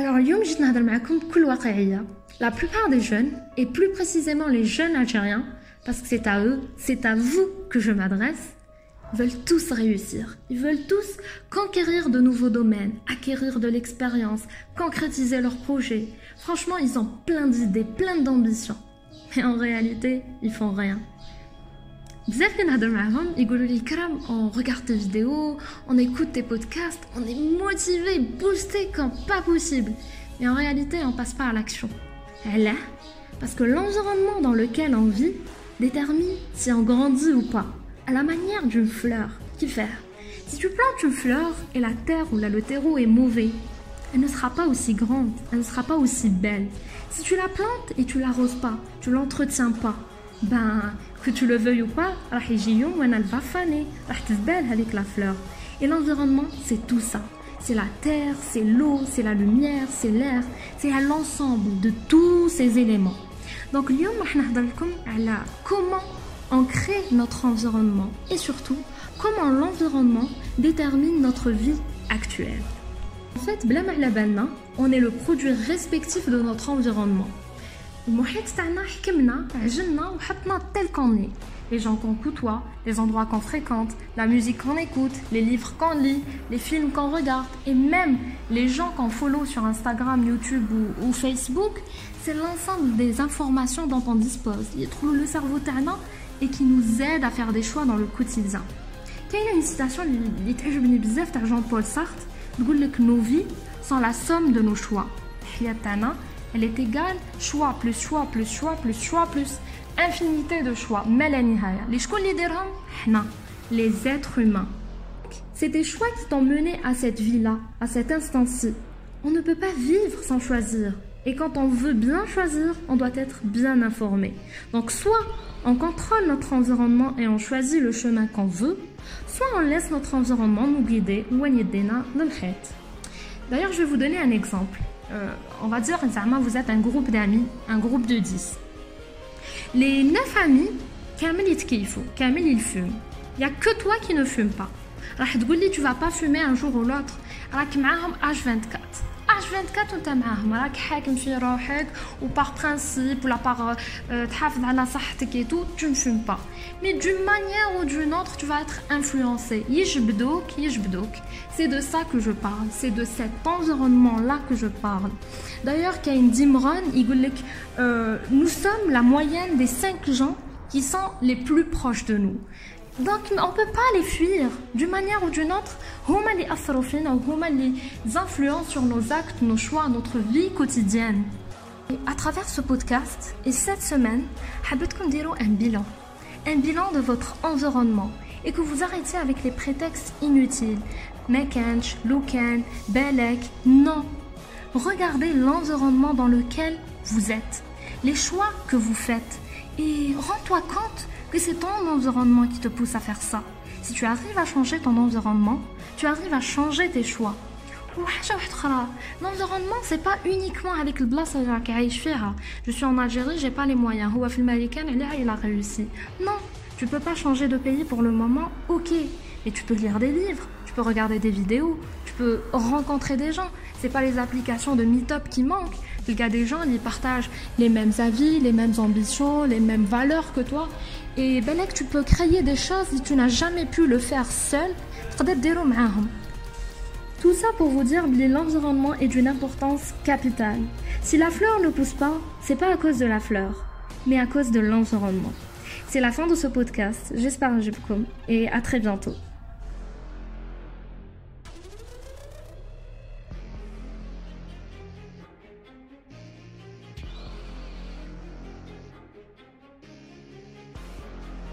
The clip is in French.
Alors, اليوم جيت نهضر معكم بكل واقعية. La plupart des jeunes, et plus précisément les jeunes algériens, parce que c'est à eux, c'est à vous que je m'adresse, veulent tous réussir. Ils veulent tous conquérir de nouveaux domaines, acquérir de l'expérience, concrétiser leurs projets. Franchement, ils ont plein d'idées, plein d'ambitions. Mais en réalité, ils font rien. بزاف كنهضر معاهم يقولوا لي كرام on regarde tes vidéos, on écoute tes podcasts, on est motivé, boosté comme pas possible. Mais en réalité, on passe pas à l'action. là Parce que l'environnement dans lequel on vit détermine si on grandit ou pas. À la manière d'une fleur. Qui faire Si tu plantes une fleur et la terre ou là, le terreau est mauvais, elle ne sera pas aussi grande, elle ne sera pas aussi belle. Si tu la plantes et tu l'arroses pas, tu l'entretiens pas, ben, que tu le veuilles ou pas, avec la fleur. Et l'environnement, c'est tout ça. C'est la terre, c'est l'eau, c'est la lumière, c'est l'air, c'est l'ensemble de tous ces éléments. Donc, comment on crée notre environnement et surtout comment l'environnement détermine notre vie actuelle. En fait, on est le produit respectif de notre environnement. المحيط تاعنا حكمنا عجلنا وحطنا tel qu'on est les gens qu'on côtoie, les endroits qu'on fréquente, la musique qu'on écoute, les livres qu'on lit, les films qu'on regarde et même les gens qu'on follow sur Instagram, YouTube ou, ou Facebook, c'est l'ensemble des informations dont on dispose. Il trouve le cerveau tana et qui nous aide à faire des choix dans le quotidien. Il y a une citation qui تعجبني بزاف تاع Jean-Paul Sartre تقول لك nos vies sont la somme de nos choix. elle est égale choix plus choix plus choix plus choix plus infinité de choix. Les êtres humains. C'est des choix qui t'ont mené à cette vie-là à cet instant-ci on ne peut pas vivre sans choisir. Et quand on veut bien choisir on doit être bien informé. Donc soit on contrôle notre environnement et on choisit le chemin qu'on veut soit on laisse notre environnement nous guider d'ailleurs je vais vous donner un exemple euh, on va dire vous êtes un groupe d'amis, un groupe de 10. Les 9 amis, Kamel. Il n'y a que toi qui ne fumes pas. Tu ne vas pas fumer un jour ou l'autre. Tu H24. H24 وانت معاهم راك حاكم في روحك و par principe ولا par تحافظ على صحتك et tout tu ne fumes pas mais d'une manière ou d'une autre tu vas être influencé يجبدوك يجبدوك c'est de ça que je parle c'est de cet environnement là que je parle d'ailleurs Kain Dimron il dit euh, nous sommes la moyenne des cinq gens qui sont les plus proches de nous Donc on ne peut pas les fuir. D'une manière ou d'une autre, huma les afrofina, les influences sur nos actes, nos choix, notre vie quotidienne. Et à travers ce podcast et cette semaine, habitkum dirou un bilan. Un bilan de votre environnement et que vous arrêtiez avec les prétextes inutiles. Mekench, Luken, Belek, non. Regardez l'environnement dans lequel vous êtes, les choix que vous faites et rends-toi compte que c'est ton environnement qui te pousse à faire ça. Si tu arrives à changer ton environnement, tu arrives à changer tes choix. L'environnement, c'est pas uniquement avec le blas Je suis en Algérie, j'ai pas les moyens. il a réussi. Non, tu peux pas changer de pays pour le moment, ok. Mais tu peux lire des livres, tu peux regarder des vidéos, tu peux rencontrer des gens. C'est pas les applications de Meetup qui manquent. Il y a des gens, ils partagent les mêmes avis, les mêmes ambitions, les mêmes valeurs que toi. Et Belek, tu peux créer des choses si tu n'as jamais pu le faire seul. Tout ça pour vous dire que l'environnement est d'une importance capitale. Si la fleur ne pousse pas, c'est pas à cause de la fleur, mais à cause de l'environnement. C'est la fin de ce podcast. J'espère que et à très bientôt.